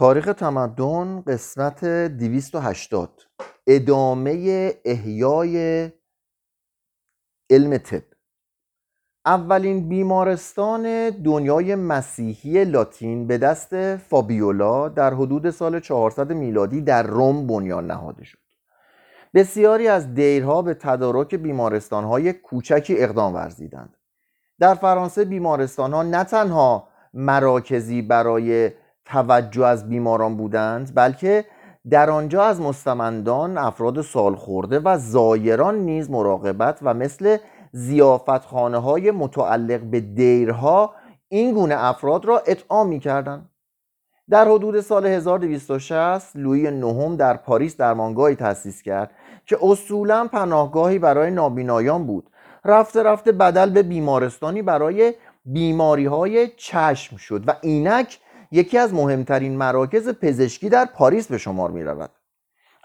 تاریخ تمدن قسمت 280 ادامه احیای علم طب. اولین بیمارستان دنیای مسیحی لاتین به دست فابیولا در حدود سال 400 میلادی در روم بنیان نهاده شد. بسیاری از دیرها به تدارک بیمارستانهای کوچکی اقدام ورزیدند. در فرانسه بیمارستانها نه تنها مراکزی برای توجه از بیماران بودند بلکه در آنجا از مستمندان افراد سال خورده و زایران نیز مراقبت و مثل زیافتخانه های متعلق به دیرها این گونه افراد را اطعام می کردن. در حدود سال 1260 لویی نهم در پاریس درمانگاهی تأسیس کرد که اصولا پناهگاهی برای نابینایان بود رفته رفته بدل به بیمارستانی برای بیماری های چشم شد و اینک یکی از مهمترین مراکز پزشکی در پاریس به شمار می رود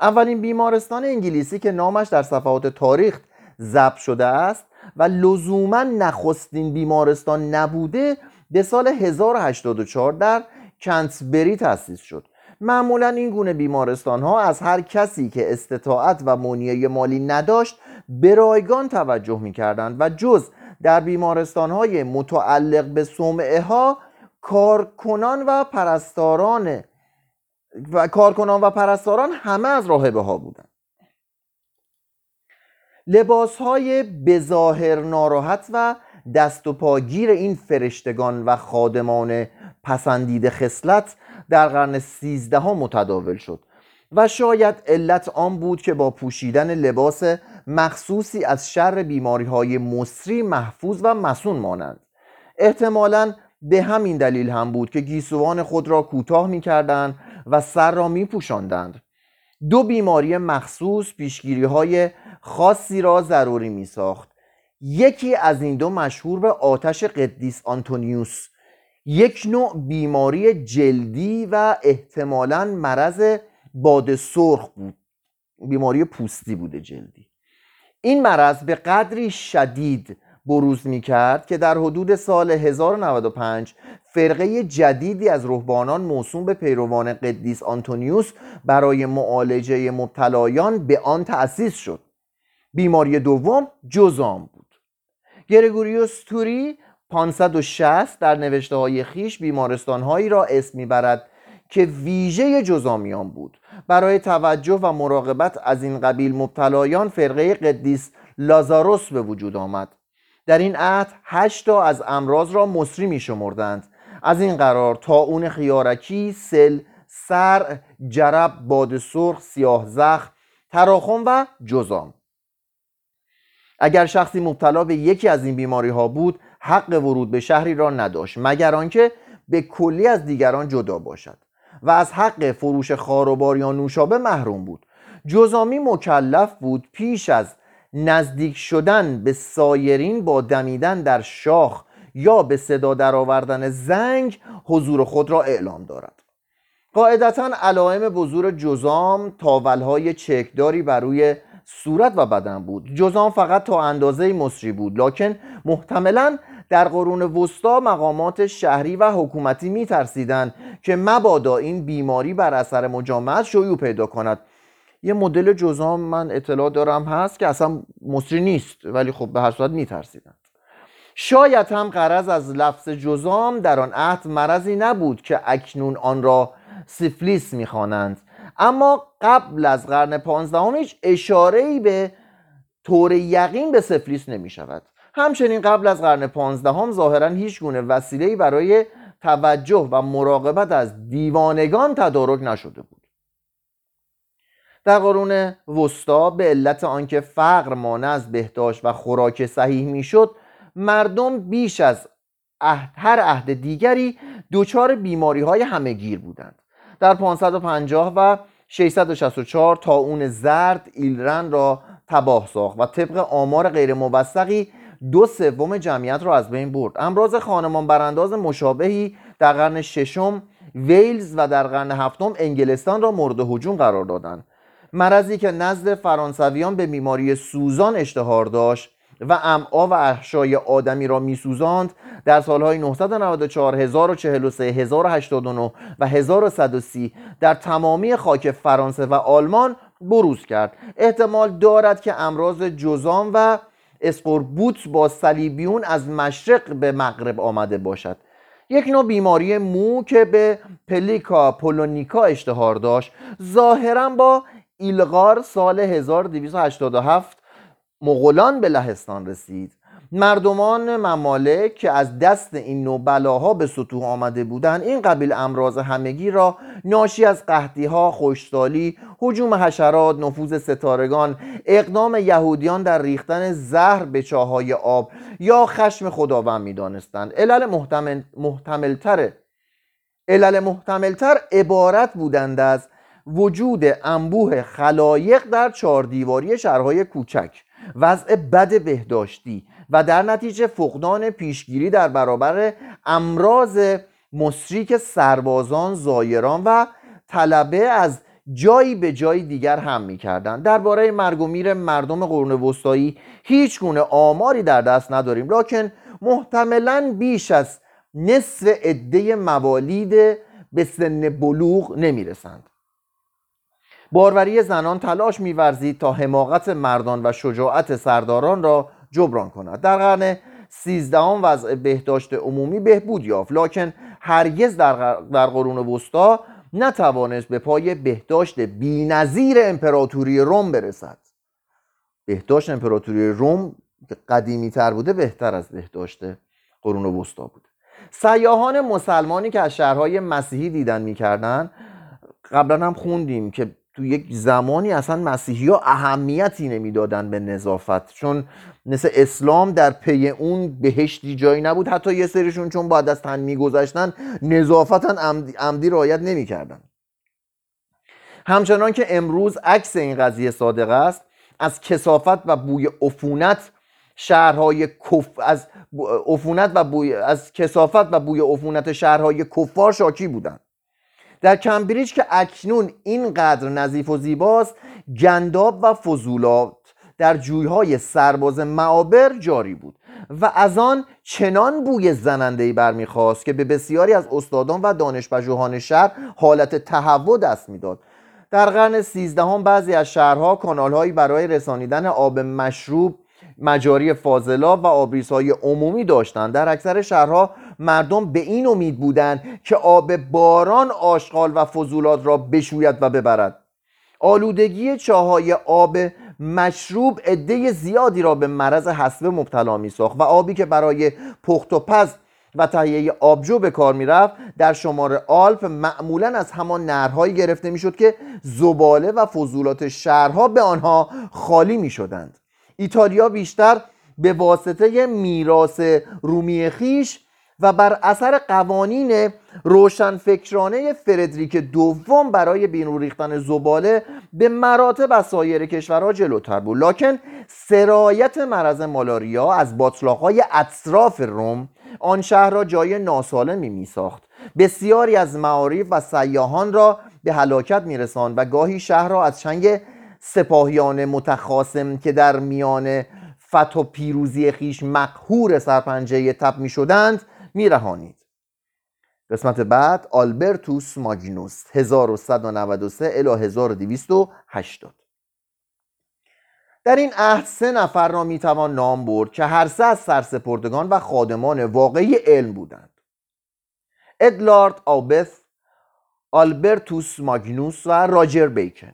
اولین بیمارستان انگلیسی که نامش در صفحات تاریخ ضبط شده است و لزوما نخستین بیمارستان نبوده به سال 1084 در کنتبری تأسیس شد. معمولا این گونه بیمارستان ها از هر کسی که استطاعت و منیه مالی نداشت به رایگان توجه می کردند و جز در بیمارستان های متعلق به سومعه ها کارکنان و پرستاران و کارکنان و پرستاران همه از راهبه ها بودند لباس های بظاهر ناراحت و دست و پاگیر این فرشتگان و خادمان پسندیده خصلت در قرن سیزدهم متداول شد و شاید علت آن بود که با پوشیدن لباس مخصوصی از شر بیماری های مصری محفوظ و مسون مانند. احتمالا به همین دلیل هم بود که گیسوان خود را کوتاه می کردند و سر را می پوشاندند. دو بیماری مخصوص پیشگیری های خاصی را ضروری می ساخت یکی از این دو مشهور به آتش قدیس آنتونیوس. یک نوع بیماری جلدی و احتمالا مرض باد سرخ بود. بیماری پوستی بوده جلدی. این مرض به قدری شدید بروز می کرد که در حدود سال 1095 فرقه جدیدی از روحانان موسوم به پیروان قدیس آنتونیوس برای معالجه مبتلایان به آن تأسیس شد. بیماری دوم جزام بود. گرگوریوس توری 560 در نوشته های خیش بیمارستان هایی را اسم می‌برد که ویژه جزامیان بود. برای توجه و مراقبت از این قبیل مبتلایان فرقه قدیس لازاروس به وجود آمد. در این عهد هشتا از امراض را مصری می شمردند. از این قرار تا اون خیارکی، سل، سر، جرب، باد سرخ، سیاه زخم، تراخم و جزام. اگر شخصی مبتلا به یکی از این بیماری ها بود حق ورود به شهری را نداشت مگر آنکه به کلی از دیگران جدا باشد. و از حق فروش خاروبار یا نوشابه محروم بود. جزامی مکلف بود پیش از نزدیک شدن به سایرین با دمیدن در شاخ یا به صدا درآوردن زنگ حضور خود را اعلام دارد. قاعدتا علائم بزور جزام تاولهای چکداری بر روی صورت و بدن بود. جزام فقط تا اندازه مصری بود لکن محتملا در قرون وسطا مقامات شهری و حکومتی میترسیدند که مبادا این بیماری بر اثر مجامعت شیوع پیدا کند. یه مدل جزام من اطلاع دارم هست که اصلا مصری نیست ولی خب به هر صورت میترسیدند شاید هم قرض از لفظ جزام در آن عهد مرضی نبود که اکنون آن را سیفلیس می‌خوانند. اما قبل از قرن پانزدهم هیچ اشاره ای به طور یقین به سفلیس نمی شود همچنین قبل از قرن پانزدهم ظاهرا هیچ گونه وسیله‌ای برای توجه و مراقبت از دیوانگان تدارک نشده بود. در قرون وسطا به علت آنکه فقر مانع از بهداشت و خوراک صحیح می‌شد مردم بیش از عهد هر عهد دیگری دچار بیماری های همهگیر بودند. در 550 و 664 تا اون زرد ایلرن را تباه ساخت و طبق آمار غیر موثقی دو سوم جمعیت را از بین برد. امراض خانمان برانداز مشابهی در قرن ششم ویلز و در قرن هفتم انگلستان را مورد هجوم قرار دادند. مرضی که نزد فرانسویان به بیماری سوزان اشتهار داشت و امعا و احشای آدمی را میسوزاند در سالهای 994 1043 1089 و 1130 در تمامی خاک فرانسه و آلمان بروز کرد. احتمال دارد که امراض جزام و اسقربوت با صلیبیون از مشرق به مغرب آمده باشد. یک نوع بیماری مو که به پلیکا پولونیکا اشتهار داشت ظاهرا با ایلغار سال 1287 مغولان به لهستان رسید. مردمان ممالک که از دست این نوع بلاها به سطوح آمده بودند این قبیل امراض همگی را ناشی از قحطی ها خوشتالی حجوم حشرات نفوذ ستارگان اقدام یهودیان در ریختن زهر به چاهای آب یا خشم خداوند می‌دانستند. علل محتمل محتملتر علل محتملتر عبارت بودند از وجود انبوه خلایق در چهار دیواری شهرهای کوچک وضع بد بهداشتی و در نتیجه فقدان پیشگیری در برابر امراض مصریک سربازان زایران و طلبه از جایی به جای دیگر هم می‌کردند. درباره مرگ و میر مردم قرون وسطایی هیچ گونه آماری در دست نداریم. لکن محتملا بیش از نصف عده موالید به سن بلوغ نمی‌رسند. باروری زنان تلاش میورزید تا حماقت مردان و شجاعت سرداران را جبران کند. در قرن سیزدهم وضع بهداشت عمومی بهبود یافت لکن هرگز در, قرون وسطا نتوانست به پای بهداشت بینظیر امپراتوری روم برسد. بهداشت امپراتوری روم قدیمی تر بوده بهتر از بهداشت قرون وسطا بوده سیاهان مسلمانی که از شهرهای مسیحی دیدن می‌کردن قبلا هم خوندیم که تو یک زمانی اصلا مسیحی ها اهمیتی نمی‌دادن به نظافت. چون مثل اسلام در پی اون بهشتی جایی نبود. حتی یه سریشون چون باید از تن میگذشتن نظافتا عمدی, عمدی رعایت نمی‌کردن. همچنان که امروز عکس این قضیه صادق است از کسافت و بوی عفونت شهرهای کف از عفونت و بوی از کسافت و بوی عفونت شهرهای کفار شاکی بودند در کمبریج که اکنون اینقدر نظیف و زیباست گنداب و فضولات در جویهای سرباز معابر جاری بود و از آن چنان بوی زنندهی برمیخواست که به بسیاری از استادان و دانشپژوهان شهر حالت تهوع دست می‌داد. در قرن سیزدهم بعضی از شهرها کانالهایی برای رسانیدن آب مشروب مجاری فاضلاب و آبریزهای عمومی داشتند. در اکثر شهرها مردم به این امید بودند که آب باران آشغال و فضولات را بشوید و ببرد. آلودگی چاهای آب مشروب عده زیادی را به مرض حسبه مبتلا می ساخت و آبی که برای پخت و پز و تهیه آبجو به کار می‌رفت در شمار آلپ معمولا از همان نرهایی گرفته می‌شد که زباله و فضولات شهرها به آنها خالی می شدند ایتالیا بیشتر به واسطه میراث رومی خیش و بر اثر قوانین روشنفکرانه فردریک دوم برای بیرون ریختن زباله به مراتب از سایر کشورها جلوتر بود. لکن سرایت مرض مالاریا از باطلاقهای اطراف روم آن شهر را جای ناسالمی می ساخت بسیاری از معارف و سیاهان را به هلاکت می رساند و گاهی شهر را از چنگ سپاهیان متخاسم که در میان فت و پیروزی خیش مقهور سرپنجه تب می شدند می رهانید. قسمت بعد آلبرتوس ماگینوس 1193 الی 1280 در این عهد سه نفر را می توان نام برد که هر سه از سرسپردگان و خادمان واقعی علم بودند. ادلارد آوبث آلبرتوس ماگینوس و راجر بیکن.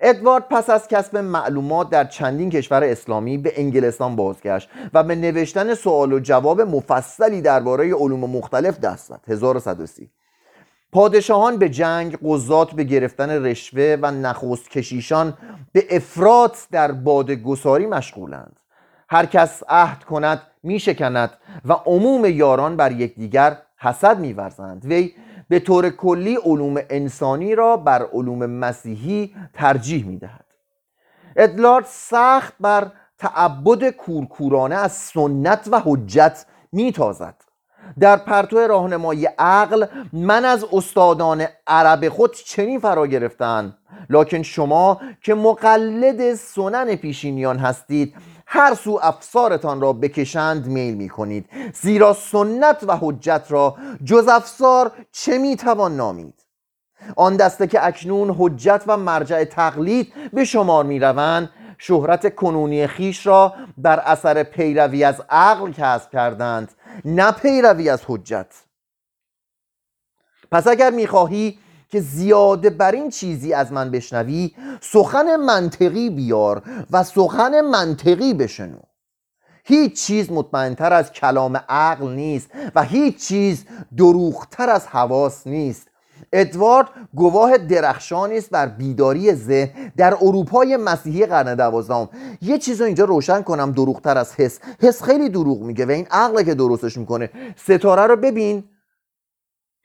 ادوارد پس از کسب معلومات در چندین کشور اسلامی به انگلستان بازگشت و به نوشتن سوال و جواب مفصلی درباره علوم مختلف دست زد. 1130 پادشاهان به جنگ قضات به گرفتن رشوه و نخست کشیشان به افراط در بادگساری مشغولند. هر کس عهد کند میشکند و عموم یاران بر یکدیگر حسد میورزند. وی به طور کلی علوم انسانی را بر علوم مسیحی ترجیح می دهد ادلارد سخت بر تعبد کورکورانه از سنت و حجت می تازد در پرتو راهنمایی عقل من از استادان عرب خود چنین فرا گرفتن لکن شما که مقلد سنن پیشینیان هستید هر سو افسارتان را بکشند میل می کنید زیرا سنت و حجت را جز افسار چه می‌توان نامید؟ آن دسته که اکنون حجت و مرجع تقلید به شمار می روند شهرت کنونی خیش را بر اثر پیروی از عقل کسب کردند نه پیروی از حجت. پس اگر می‌خواهی که زیاده بر این چیزی از من بشنوی سخن منطقی بیار و سخن منطقی بشنو. هیچ چیز مطمئنتر از کلام عقل نیست و هیچ چیز دروغتر از حواس نیست. ادوارد گواه درخشانی است بر بیداری ذهن. در اروپای مسیحی قرن دوازدهم. یه چیز رو اینجا روشن کنم دروغتر از حس. حس خیلی دروغ میگه و این عقله که درستش می‌کنه. ستاره رو ببین.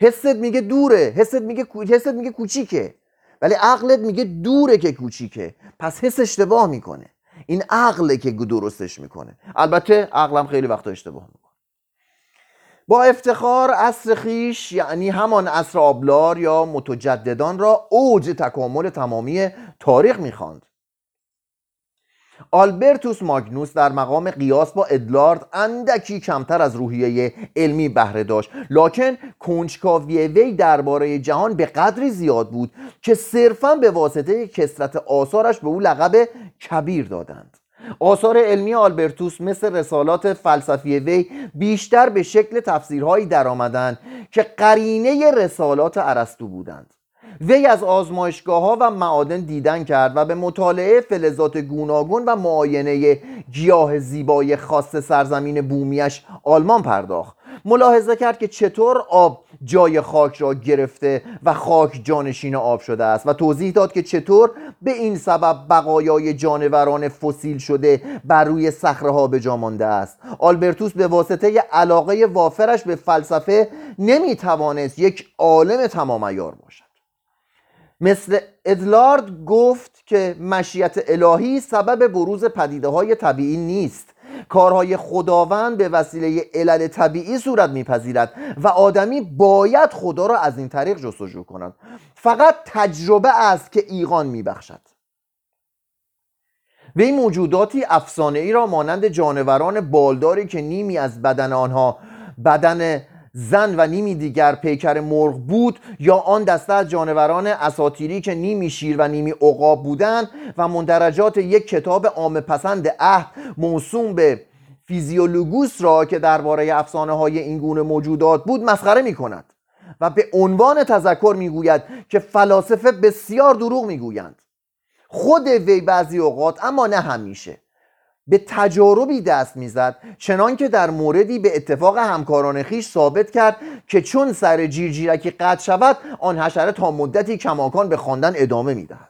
حست میگه دوره حست میگه حست میگه کوچیکه. ولی عقلت میگه دوره که کوچیکه. پس حس اشتباه می‌کنه. این عقله که درستش می‌کنه. البته عقلم خیلی وقتا اشتباه می‌کنه. با افتخار عصر خیش یعنی همان عصر آبلار یا متجددان را اوج تکامل تمامی تاریخ می‌خواند. آلبرتوس ماگنوس در مقام قیاس با ادلارد اندکی کمتر از روحیه علمی بهره داشت. لکن کنجکاوی وی درباره جهان به قدری زیاد بود که صرفا به واسطه کسرت آثارش به او لقب کبیر دادند. آثار علمی آلبرتوس مثل رسالات فلسفی وی بیشتر به شکل تفسیرهایی درآمدند که قرینه رسالات ارسطو بودند. وی از آزمایشگاه ها و معادن دیدن کرد و به مطالعه فلزات گوناگون و معاینه گیاه زیبای خاص سرزمین بومیش آلمان پرداخت. ملاحظه کرد که چطور آب جای خاک را گرفته و خاک جانشین آب شده است و توضیح داد که چطور به این سبب بقایای جانوران فسیل شده بر روی صخره ها به مانده است. آلبرتوس به واسطه علاقه وافرش به فلسفه نمی توانست یک عالم تمام ایار باشد. مثل ادلارد گفت که مشیت الهی سبب بروز پدیده های طبیعی نیست. کارهای خداوند به وسیله علل طبیعی صورت میپذیرد و آدمی باید خدا را از این طریق جستجو کند. فقط تجربه است که ایقان میبخشد. این موجوداتی افسانه ای را مانند جانوران بالداری که نیمی از بدن آنها بدن زن و نیمی دیگر پیکر مرغ بود یا آن دسته از جانوران اساتیری که نیمی شیر و نیمی عقاب بودند و مندرجات یک کتاب عام پسند عهد موسوم به فیزیولوگوس را که درباره افسانه های این گونه موجودات بود مسخره می کند و به عنوان تذکر می‌گوید که فلاسفه بسیار دروغ می‌گویند. خود وی بعضی اوقات اما نه همیشه. به تجاربی دست می‌زد چنان که در موردی به اتفاق همکاران خیش ثابت کرد که چون سر جیرجیرکی قطع شود آن حشره تا مدتی کماکان به خواندن ادامه می‌دهد.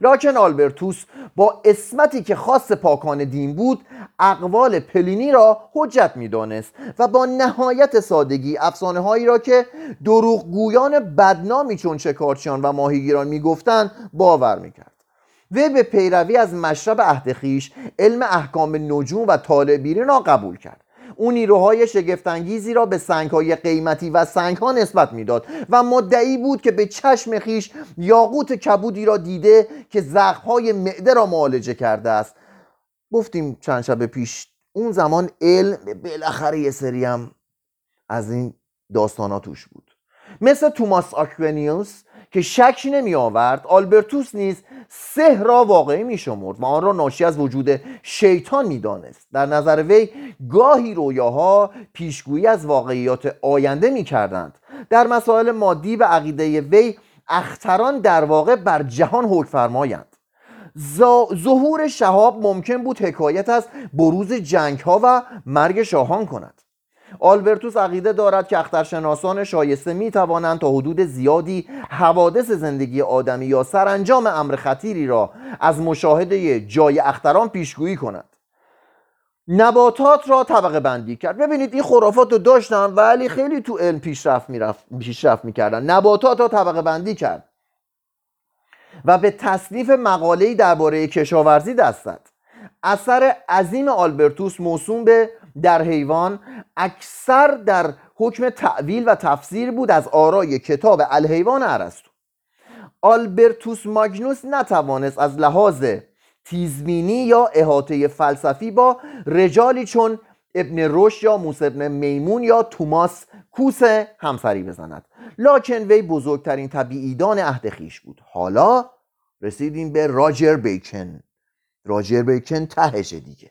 لاکن آلبرتوس با اسمتی که خاص پاکان دین بود اقوال پلینی را حجت می‌دانست و با نهایت سادگی افسانه هایی را که دروغگویان بدنامی چون شکارچیان و ماهیگیران می‌گفتند باور می‌کرد. وی به پیروی از مشرب عهد علم احکام نجوم و طالبیری را قبول کرد. او نیروهای شگفتانگیزی را به سنگهای قیمتی و سنگها نسبت می‌داد و مدعی بود که به چشم خیش یاقوت کبودی را دیده که زخمهای معده را معالجه کرده است. گفتیم چند شب پیش اون زمان علم بالاخره یه سری از این داستانا توش بود. مثل توماس آکوینیوس که شک نمی آورد آلبرتوس نیز سه را واقعی می شمرد و آن را ناشی از وجود شیطان می دانست در نظر وی گاهی رویاها پیشگویی از واقعیات آینده می کردند در مسائل مادی و عقیده وی اختران در واقع بر جهان حکم فرمایند. ظهور شهاب ممکن بود حکایت از بروز جنگ ها و مرگ شاهان کند. آلبرتوس عقیده دارد که اخترشناسان شایسته می توانند تا حدود زیادی حوادث زندگی آدمی یا سرانجام امر خطیری را از مشاهده جای اختران پیشگویی کنند نباتات را طبقه بندی کرد. ببینید این خرافات رو داشتن ولی خیلی تو علم پیشرفت می‌رفت پیشرفت می‌کردن. نباتات را طبقه بندی کرد. و به تصنیف مقاله‌ای درباره کشاورزی دست اثر عظیم آلبرتوس موسوم به در حیوان اکثر در حکم تعویل و تفسیر بود از آرای کتاب الحیوان ارسطو. آلبرتوس ماگنوس نتوانست از لحاظ تیزمینی یا احاطه فلسفی با رجالی چون ابن رشد یا موسی ابن میمون یا توماس کوس همسری بزند. لاکن وی بزرگترین طبیعیدان عهد خیش بود. حالا رسیدیم به راجر بیکن. راجر بیکن تهشه دیگه.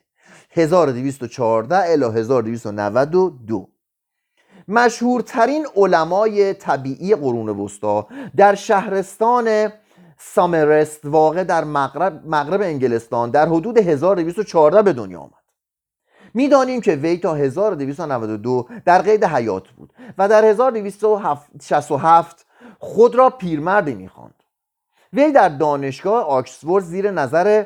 1214 الی 1292 مشهورترین علمای طبیعی قرون وسطا در شهرستان سامرست واقع در مغرب, مغرب انگلستان در حدود 1214 به دنیا آمد. می‌دانیم که وی تا 1292 در قید حیات بود و در 1267 خود را پیرمردی می‌خواند. وی در دانشگاه آکسفورد زیر نظر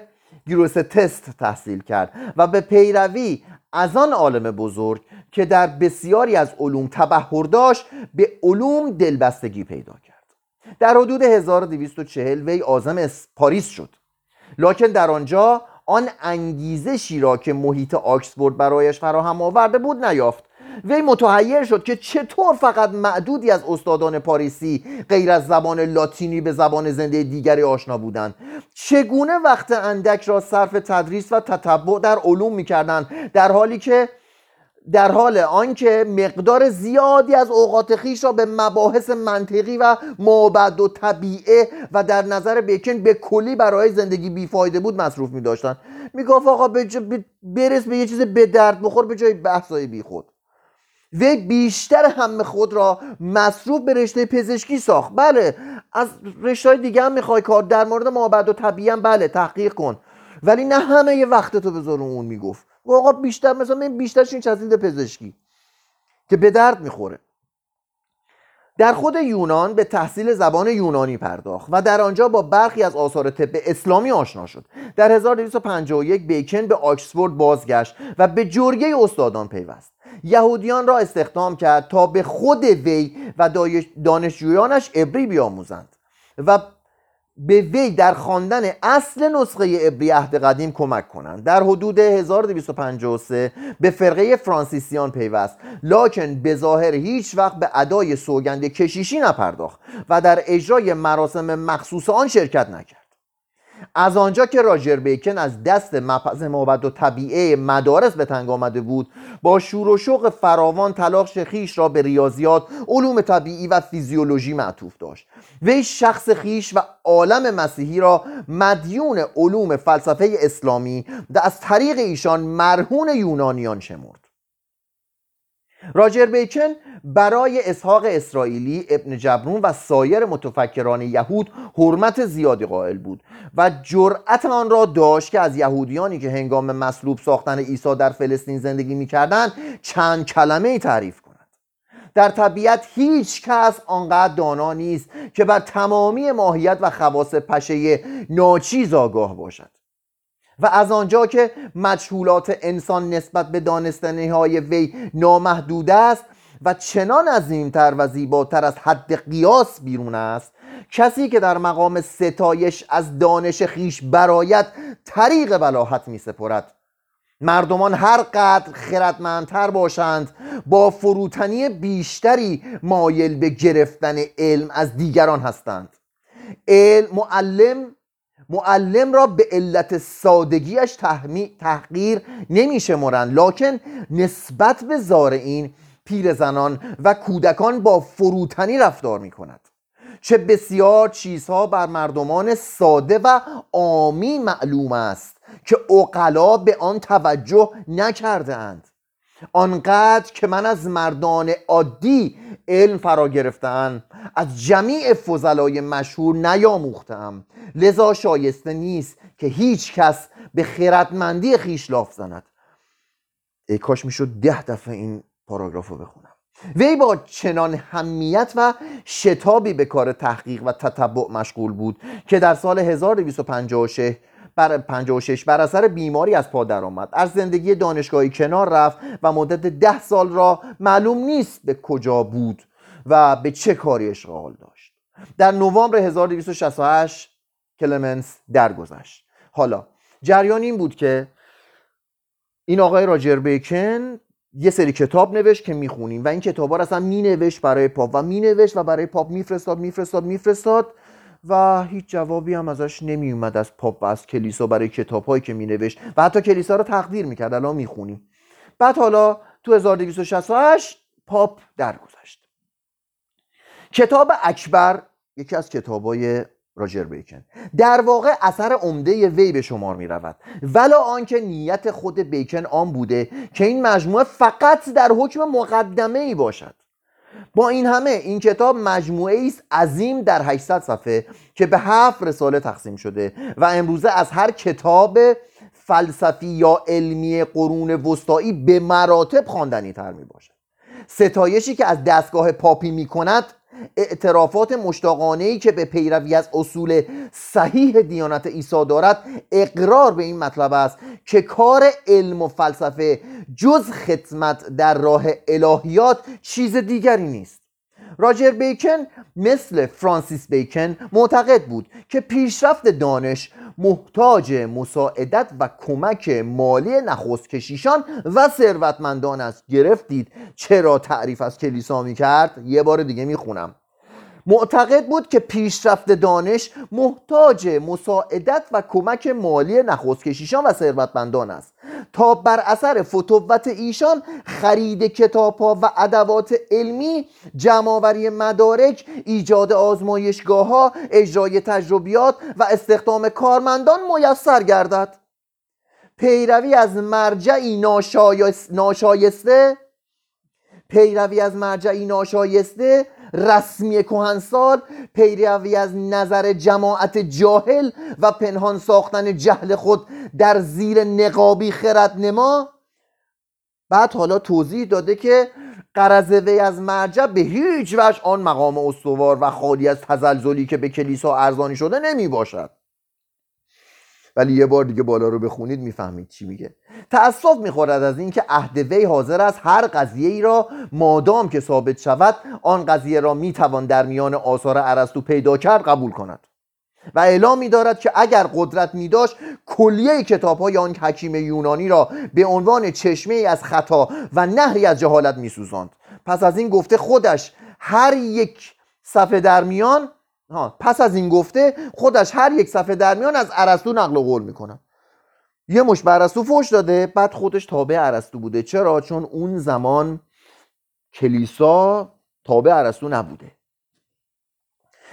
تست تحصیل کرد و به پیروی از آن عالم بزرگ که در بسیاری از علوم تبهر داشت به علوم دلبستگی پیدا کرد. در حدود 1240 وی آزم پاریس شد. لکن در آنجا آن انگیزشی را که محیط آکسفورد برایش فراهم آورده بود نیافت. وی متحیر شد که چطور فقط معدودی از استادان پاریسی غیر از زبان لاتینی به زبان زنده دیگری آشنا بودند. چگونه وقت اندک را صرف تدریس و تتبع در علوم می‌کردند؟ در حالی که در حال آنکه مقدار زیادی از اوقات خیش را به مباحث منطقی و مابد و طبیعه و در نظر بیکن به کلی برای زندگی بیفایده بود مصروف می داشتن می‌گفت آقا برس به یه چیز به درد بخور به جای بحثای بی خود وی بیشتر همه خود را مصروف به رشته پزشکی ساخت. بله از رشته های دیگه هم می‌خوای کار در مورد مابد و طبیعی هم بله تحقیق کن. ولی نه همه یه وقت تو بذار اون می‌گفت. آقا بیشتر مثلا من بیشترش این چسبید پزشکی که به درد می‌خوره. در خود یونان به تحصیل زبان یونانی پرداخت و در آنجا با برخی از آثار طب اسلامی آشنا شد. در 1251 بیکن به آکسفورد بازگشت و به جرگه استادان پیوست. یهودیان را استخدام کرد تا به خود وی و دانشجویانش عبری بیاموزند و به وی در خواندن اصل نسخه عبری عهد قدیم کمک کنند. در حدود 1253 به فرقه فرانسیسیان پیوست. لاکن به ظاهر هیچ وقت به ادای سوگند کشیشی نپرداخت و در اجرای مراسم مخصوص آن شرکت نکرد. از آنجا که راجر بیکن از دست مپز مابد و طبیعه مدارس به تنگ آمده بود با شور و شوق فراوان تلاش خیش را به ریاضیات علوم طبیعی و فیزیولوژی معطوف داشت. وی شخص خیش و عالم مسیحی را مدیون علوم فلسفه اسلامی و از طریق ایشان مرهون یونانیان شمرد. راجر بیکن برای اسحاق اسرائیلی ابن جبرون و سایر متفکران یهود حرمت زیادی قائل بود و جرأت آن را داشت که از یهودیانی که هنگام مصلوب ساختن عیسی در فلسطین زندگی می‌کردند چند کلمه ای تعریف کند در طبیعت هیچ کس آنقدر دانا نیست که بر تمامی ماهیت و خواص پشه ناچیز آگاه باشد. و از آنجا که مجهولات انسان نسبت به دانستنی های وی نامحدود است و چنان عظیمتر و زیباتر از حد قیاس بیرون است کسی که در مقام ستایش از دانش خیش برایت طریق بلاحت می سپرد مردمان هر قدر خردمندتر باشند با فروتنی بیشتری مایل به گرفتن علم از دیگران هستند. علم معلم معلم را به علت سادگیش تحقیر نمی شمارند لکن نسبت به زارعین زنان و کودکان با فروتنی رفتار می کند چه بسیار چیزها بر مردمان ساده و آمی معلوم است که اقلا به آن توجه نکرده اند آنقدر که من از مردان عادی علم فرا گرفتن از جمیع فضلای مشهور نیاموختم لذا شایسته نیست که هیچ کس به خردمندی خیش لاف زند. ای کاش می‌شد ده دفعه این پاراگراف رو بخونم. وی با چنان همیت و شتابی به کار تحقیق و تتبع مشغول بود که در سال 1256 بر 56 بر اثر بیماری از پا درآمد. از زندگی دانشگاهی کنار رفت و مدت ده سال را معلوم نیست به کجا بود و به چه کاری اشغال داشت. در نوامبر 1268 کلمنس درگذشت. حالا جریان این بود که این آقای راجر بیکن یه سری کتاب نوشت که می‌خونیم و این کتاب ها اصلا مینوشت برای پاپ و مینوشت و برای پاپ میفرستاد میفرستاد میفرستاد. و هیچ جوابی هم ازش نمی اومد از پاپ و از کلیسا برای کتابهایی که می نوشت و حتی کلیسا رو تقدیر می‌کرد. الان می‌خونیم. بعد حالا تو 1268 پاپ درگذشت. کتاب اکبر یکی از کتابای راجر بیکن در واقع اثر عمده وی به شمار می رود ولا آنکه نیت خود بیکن آن بوده که این مجموعه فقط در حکم مقدمه ای باشد. با این همه این کتاب مجموعه است عظیم در 800 صفحه که به هفت رساله تقسیم شده و امروزه از هر کتاب فلسفی یا علمی قرون وسطایی به مراتب خواندنی تر می باشد ستایشی که از دستگاه پاپی می کند اعترافات مشتاقانه که به پیروی از اصول صحیح دیانت عیسی دارد اقرار به این مطلب است که کار علم و فلسفه جز خدمت در راه الهیات چیز دیگری نیست. راجر بیکن مثل فرانسیس بیکن معتقد بود که پیشرفت دانش محتاج مساعدت و کمک مالی نخست کشیشان و ثروتمندان است. گرفتید؟ چرا تعریف از کلیسا می کرد یه بار دیگه می خونم معتقد بود که پیشرفت دانش محتاج مساعدت و کمک مالی نخست کشیشان و ثروتمندان است. تا بر اثر فتوت ایشان خرید کتاب ها و ادوات علمی جمعآوری مدارک ایجاد آزمایشگاه ها اجرای تجربیات و استخدام کارمندان میسر گردد. پیروی از مرجعی ناشایسته پیروی از مرجعی ناشایسته رسمی کهنسال پیروی از نظر جماعت جاهل و پنهان ساختن جهل خود در زیر نقابی خرد نما بعد حالا توضیح داده که قرض وی از مرجع به هیچ وجه آن مقام استوار و خالی از تزلزلی که به کلیسا ارزانی شده نمی باشد ولی یه بار دیگه بالا رو بخونید می‌فهمید چی میگه. تأسف می‌خورد از اینکه عهد وی حاضر است هر قضیه ای را مادام که ثابت شود آن قضیه را می‌توان در میان آثار ارسطو پیدا کرد قبول کند. و اعلام میدارد که اگر قدرت می داشت کلیه کتاب های آن حکیم یونانی را به عنوان چشمه از خطا و نهری از جهالت میسوزاند. پس از این گفته خودش هر یک صفحه در میان ها پس از این گفته خودش هر یک صفحه در میان از ارسطو نقل قول می‌کنه. یه مش به ارسطو فوش داده بعد خودش تابع ارسطو بوده. چرا؟ چون اون زمان کلیسا تابع ارسطو نبوده.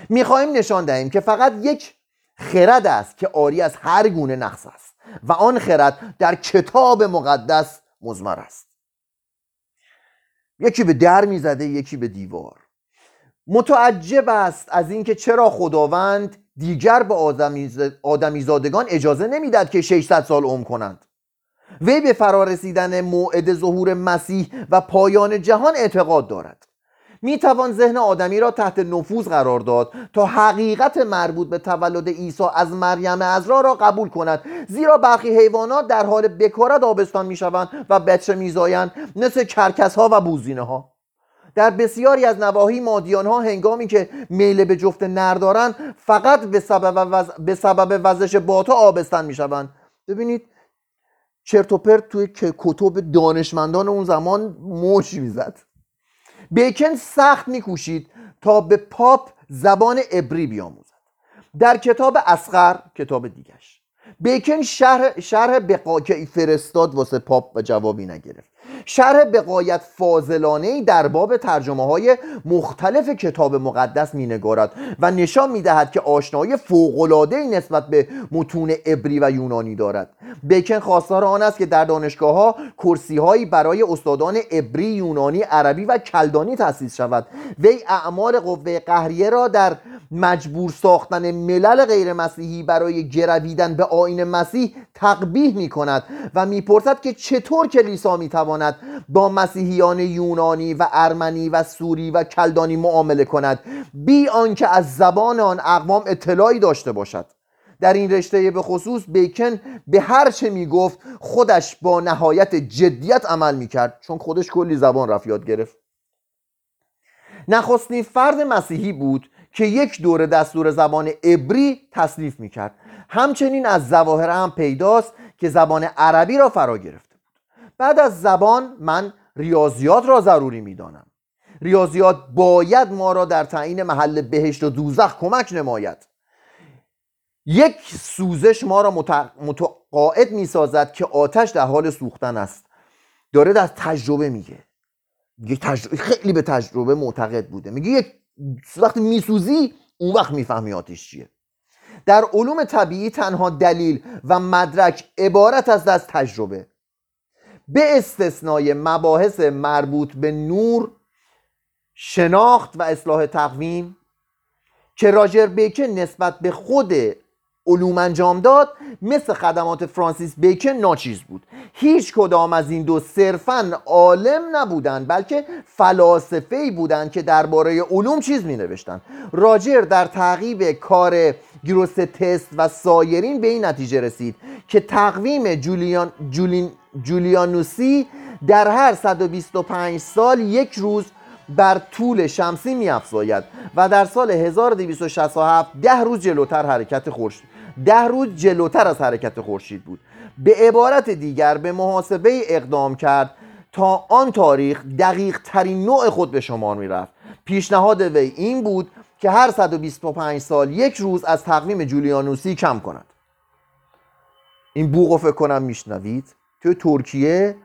می‌خواهیم نشان دهیم که فقط یک خرد است که آری از هر گونه نقص است و آن خرد در کتاب مقدس مزمر است. یکی به در می‌زده یکی به دیوار. متعجب است از اینکه چرا خداوند دیگر به آدمیزادگان اجازه نمی‌داد که 600 سال عمر کنند. وی به فرارسیدن موعد ظهور مسیح و پایان جهان اعتقاد دارد. می توان ذهن آدمی را تحت نفوذ قرار داد تا حقیقت مربوط به تولد عیسی از مریم ازرا را قبول کند زیرا برخی حیوانات در حال بکارت آبستان می شوند و بچه میزایند مثل کرکس ها و بوزینه ها در بسیاری از نواحی مادیان ها هنگامی که میل به جفت نر دارند فقط به سبب, وز... به سبب وزش باتا آبستن می شوند ببینید چرت و پرت توی کتب دانشمندان اون زمان موش می‌زد. بیکن سخت میکوشید تا به پاپ زبان عبری بیاموزد. در کتاب اسقر کتاب دیگش بیکن شرح, شرح بقا که فرستاد واسه پاپ و جوابی نگرفت. شرح بقایت فاضلانه در باب ترجمه های مختلف کتاب مقدس می نگارد و نشان می دهد که آشنایی فوقلاده نسبت به متون عبری و یونانی دارد. بیکن خواستار آن است که در دانشگاه ها کرسی هایی برای استادان عبری یونانی عربی و کلدانی تأسیس شود. وی اعمال قوه قهریه را در مجبور ساختن ملل غیر مسیحی برای گرویدن به آین مسیح تقبیح می کند و می‌پرسد که چطور کلیسا می تواند با مسیحیان یونانی و ارمنی و سوری و کلدانی معامله کند. بی آنکه از زبان آن اقوام اطلاعی داشته باشد. در این رشته به خصوص بیکن به هر چه می‌گفت خودش با نهایت جدیت عمل می‌کرد چون خودش کلی زبان رفت یاد گرفت. نخستین فرد مسیحی بود که یک دوره دستور زبان عبری تصنیف می‌کرد. همچنین از زواهر هم پیداست که زبان عربی را فرا گرفته بود بعد از زبان من ریاضیات را ضروری می‌دانم. ریاضیات باید ما را در تعیین محل بهشت و دوزخ کمک نماید. یک سوزش ما را متقاعد می سازد که آتش در حال سوختن است. داره در تجربه میگه. میگه تجربه خیلی به تجربه معتقد بوده. میگه یک وقتی میسوزی اون وقت می‌فهمی آتش چیه. در علوم طبیعی تنها دلیل و مدرک عبارت است از تجربه. به استثنای مباحث مربوط به نور شناخت و اصلاح تقویم که راجر بیکن نسبت به خود علوم انجام داد مثل خدمات فرانسیس بیکن ناچیز بود. هیچ کدام از این دو صرفا عالم نبودند بلکه فلاسفه ای بودند که درباره علوم چیز می نوشتن راجر در تعقیب کار گروس تست و سایرین به این نتیجه رسید که تقویم جولیان جولین جولیانوسی در هر 125 سال یک روز بر طول شمسی می افزاید و در سال 1267 ده روز جلوتر حرکت خورشید ده روز جلوتر از حرکت خورشید بود. به عبارت دیگر به محاسبه اقدام کرد تا آن تاریخ دقیق ترین نوع خود به شمار می رفت پیشنهاد وی این بود که هر 125 سال یک روز از تقویم جولیانوسی کم کند. این بوغو فکر کنم میشنوید. توی ترکیه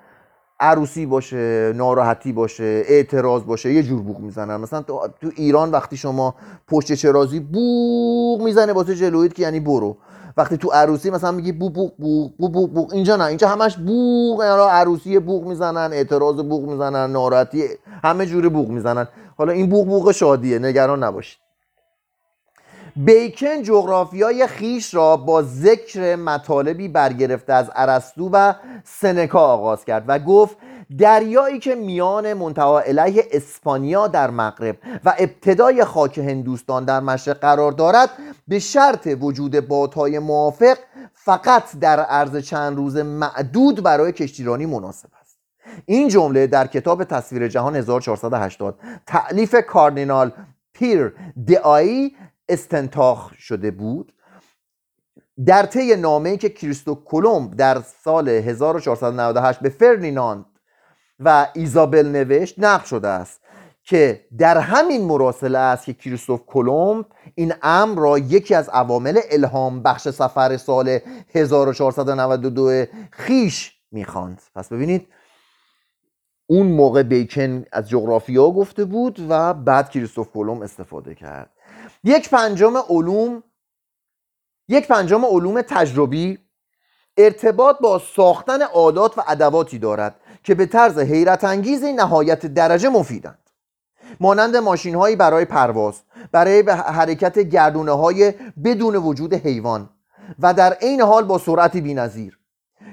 عروسی باشه ناراحتی باشه اعتراض باشه یه جور بوق می‌زنن. مثلا تو, تو ایران وقتی شما پشت چرازی بوق می‌زنه واسه جلویت که یعنی برو. وقتی تو عروسی مثلا میگی بو بوق بوق بو بوق اینجا نه. اینجا همش بوق یعنی عروسی بوق می‌زنن اعتراض بوق می‌زنن ناراحتی همه جوری بوق می‌زنن. حالا این بوق بوق شادیه نگران نباشید. بیکن جغرافیای خیش را با ذکر مطالبی برگرفته از ارسطو و سنکا آغاز کرد و گفت دریایی که میان منتها علیه اسپانیا در مغرب و ابتدای خاک هندوستان در مشرق قرار دارد به شرط وجود بادهای موافق فقط در عرض چند روز معدود برای کشتیرانی مناسب است. این جمله در کتاب تصویر جهان 1480 تألیف کاردینال پیر د/آیی استنساخ شده بود. در طی نامه‌ای که کریستف کلمب در سال 1498 به فردیناند و ایزابل نوشت نقل شده است که در همین مراسله است که کریستوف کلمب این امر را یکی از عوامل الهام بخش سفر سال 1492 خیش می‌خواند. پس ببینید اون موقع بیکن از جغرافیا گفته بود و بعد کریستوف کلمب استفاده کرد. یک پنجم علوم یک پنجم علوم تجربی ارتباط با ساختن عادات و ادواتی دارد که به طرز حیرت انگیز نهایت درجه مفیدند. مانند ماشین هایی برای پرواز برای به حرکت گردونه های بدون وجود حیوان و در عین حال با سرعتی بینظیر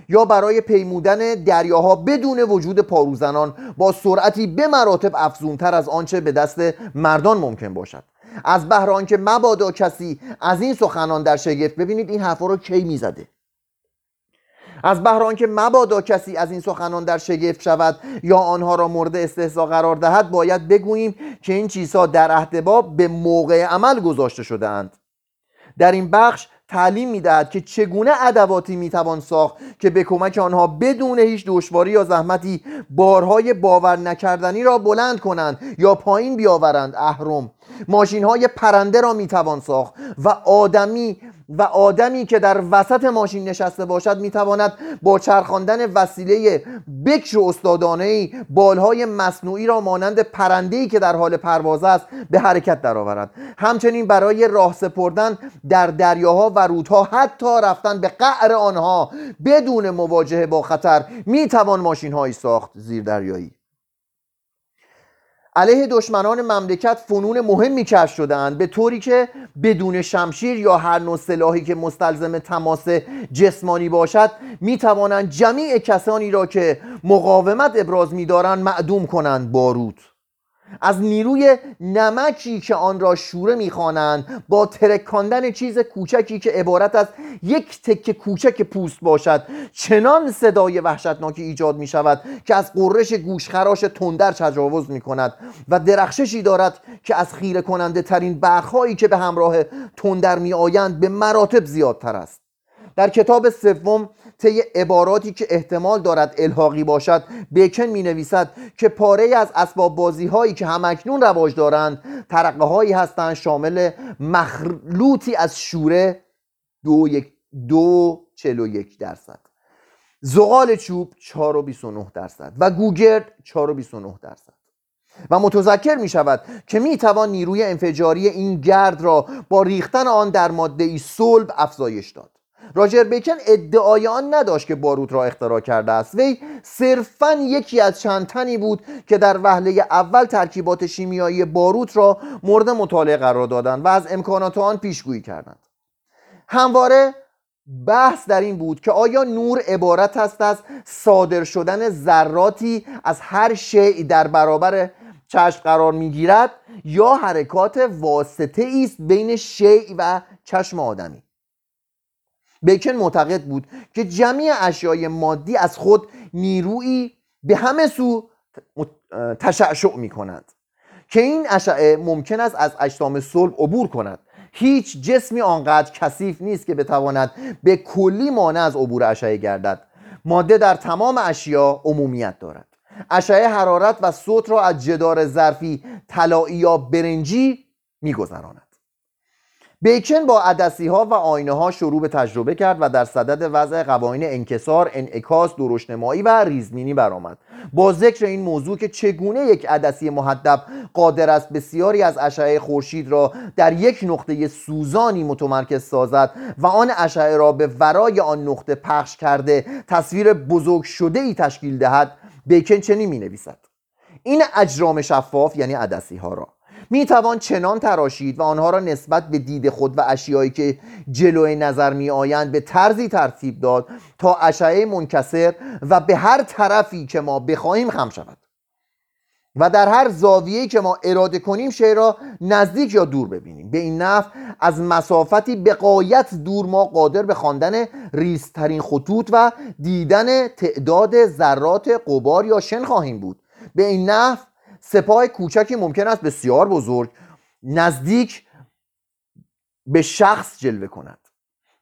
یا برای پیمودن دریاها بدون وجود پاروزنان با سرعتی به مراتب افزونتر از آنچه به دست مردان ممکن باشد. از بهران که مبادا کسی از این سخنان در شگفت ببینید این حرفا رو کی می‌زده؟ از بهران که مبادا کسی از این سخنان در شگفت شود یا آنها را مورد استحضا قرار دهد باید بگوییم که این چیزها در اهدباب به موقع عمل گذاشته شده اند. در این بخش تعلیم می‌دهد که چگونه ادواتی می‌توان ساخت که به کمک آنها بدون هیچ دشواری یا زحمتی بارهای باور نکردنی را بلند کنند یا پایین بیاورند اهرم. ماشین های پرنده را می‌توان ساخت و آدمی و آدمی که در وسط ماشین نشسته باشد می‌تواند با چرخاندن وسیله بکر استادانه بالهای مصنوعی را مانند پرنده که در حال پرواز است به حرکت درآورد. همچنین برای راه سپردن در دریاها و رودها حتی رفتن به قعر آنها بدون مواجهه با خطر می‌توان ماشین هایی ساخت زیر دریایی. علیه دشمنان مملکت فنون مهمی کشف شدهاند. به طوری که بدون شمشیر یا هر نوع سلاحی که مستلزم تماس جسمانی باشد می توانند جمیع کسانی را که مقاومت ابراز می‌دارند معدوم کنند. بارود از نیروی نمکی که آن را شوره می‌خوانند با ترکاندن چیز کوچکی که عبارت از یک تکه کوچک پوست باشد. چنان صدای وحشتناکی ایجاد می شود که از قررش گوشخراش تندر تجاوز می کند و درخششی دارد که از خیره کننده ترین برخهایی که به همراه تندر می آیند به مراتب زیادتر است. در کتاب سوم طی عباراتی که احتمال دارد الحاقی باشد بیکن می نویسد که پاره از اسباب بازی هایی که همکنون رواج دارند ترقه هایی هستند شامل مخلوطی از شوره دو, یک دو چلو یک درصد زغال چوب 4 و 29 درصد و گوگرد 4 و 29 درصد. و متذکر می شود که می توان نیروی انفجاری این گرد را با ریختن آن در ماده ای صلب افزایش داد. راجر بیکن ادعای آن نداشت که باروت را اختراع کرده است. وی صرفا یکی از چند تنی بود که در وهله اول ترکیبات شیمیایی باروت را مورد مطالعه قرار دادند و از امکانات آن پیشگویی کردند. همواره بحث در این بود که آیا نور عبارت است از صادر شدن ذراتی از هر شیء در برابر چشم قرار می‌گیرد یا حرکات واسطه است بین شیء و چشم آدمی؟ بیکن معتقد بود که جمعی اشیای مادی از خود نیرویی به همه سو تشعشع می کند که این اشعه ممکن است از اجسام صلب عبور کند. هیچ جسمی آنقدر کثیف نیست که بتواند به کلی مانع از عبور اشعه گردد. ماده در تمام اشیا عمومیت دارد. اشعه حرارت و صوت را از جدار ظرفی طلایی یا برنجی میگذراند. بیکن با عدسی ها و آینه ها شروع به تجربه کرد و در صدد وضع قوانین انکسار، انعکاس، درشتمایی و ریزمینی برآمد. با ذکر این موضوع که چگونه یک عدسی محدب قادر است بسیاری از اشعه خورشید را در یک نقطه سوزانی متمرکز سازد و آن اشعه را به ورای آن نقطه پخش کرده تصویر بزرگ شده ای تشکیل دهد بیکن چنین می نویسد این اجرام شفاف یعنی عدسی ها را می توان چنان تراشید و آنها را نسبت به دید خود و اشیایی که جلوی نظر می آیند به طرزی ترتیب داد تا اشعه منکسر و به هر طرفی که ما بخواهیم خم شود. و در هر زاویه‌ای که ما اراده کنیم شی را نزدیک یا دور ببینیم. به این نحو از مسافتی به قایت دور ما قادر به خواندن ریزترین خطوط و دیدن تعداد ذرات قبار یا شن خواهیم بود. به این نحو سپاه کوچکی ممکن است بسیار بزرگ نزدیک به شخص جلوه کند.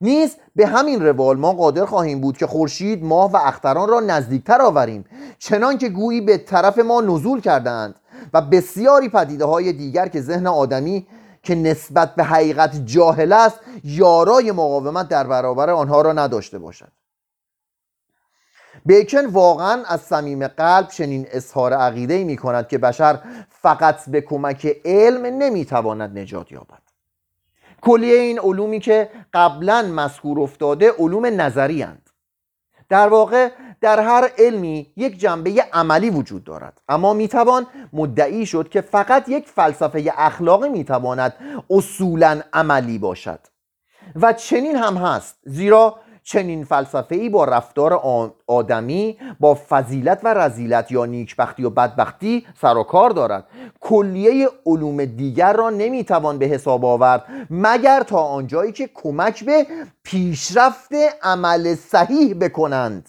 نیز به همین روال ما قادر خواهیم بود که خورشید ماه و اختران را نزدیکتر آوریم. چنان که گویی به طرف ما نزول کردند و بسیاری پدیده های دیگر که ذهن آدمی که نسبت به حقیقت جاهل است یارای مقاومت در برابر آنها را نداشته باشد. بیکن واقعا از صمیم قلب چنین اظهار عقیده می کند که بشر فقط به کمک علم نمی‌تواند نجات یابد. کلیه این علومی که قبلا مذکور افتاده علوم نظری هند. در واقع در هر علمی یک جنبه عملی وجود دارد. اما می‌توان مدعی شد که فقط یک فلسفه اخلاقی می‌تواند اصولا عملی باشد. و چنین هم هست زیرا چنین فلسفه ای با رفتار آدمی با فضیلت و رزیلت یا نیکبختی و بدبختی سر و کار دارد. کلیه علوم دیگر را نمی‌توان به حساب آورد مگر تا آنجایی که کمک به پیشرفت عمل صحیح بکنند.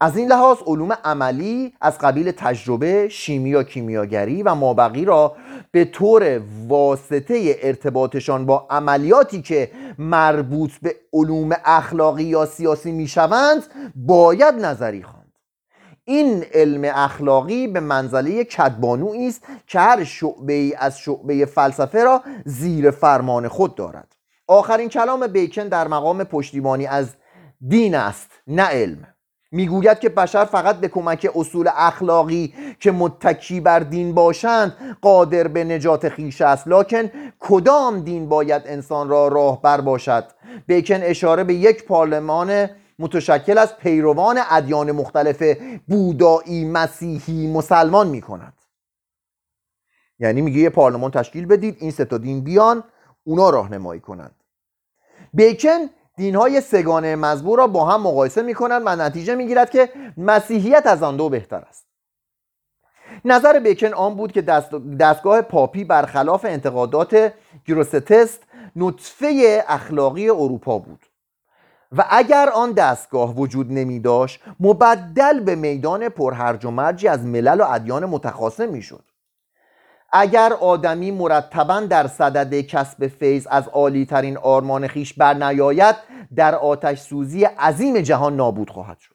از این لحاظ علوم عملی از قبیل تجربه، شیمی یا کیمیاگری و مابقی را به طور واسطه ارتباطشان با عملیاتی که مربوط به علوم اخلاقی یا سیاسی می‌شوند باید نظری خواند. این علم اخلاقی به منزله کدبانویی است که هر شعبه ای از شعبه فلسفه را زیر فرمان خود دارد. آخرین کلام بیکن در مقام پشتیبانی از دین است نه علم. می‌گوید که بشر فقط به کمک اصول اخلاقی که متکی بر دین باشند قادر به نجات خیش است. لکن کدام دین باید انسان را راهبر باشد؟ بیکن اشاره به یک پارلمان متشکل از پیروان ادیان مختلف بودایی مسیحی مسلمان می کند یعنی میگه یه پارلمان تشکیل بدید این ستا دین بیان اونا راهنمایی کنند. بیکن دین های سگانه مزبور را با هم مقایسه می کنند و نتیجه می گیرد که مسیحیت از آن دو بهتر است. نظر بیکن آن بود که دستگاه پاپی برخلاف انتقادات گروستست نطفه اخلاقی اروپا بود و اگر آن دستگاه وجود نمی داشت مبدل به میدان پرهرج و مرجی از ملل و ادیان متخاصم می شد اگر آدمی مرتبا در صدد کسب فیض از عالی ترین آرمان خیش بر نیاید در آتش سوزی عظیم جهان نابود خواهد شد.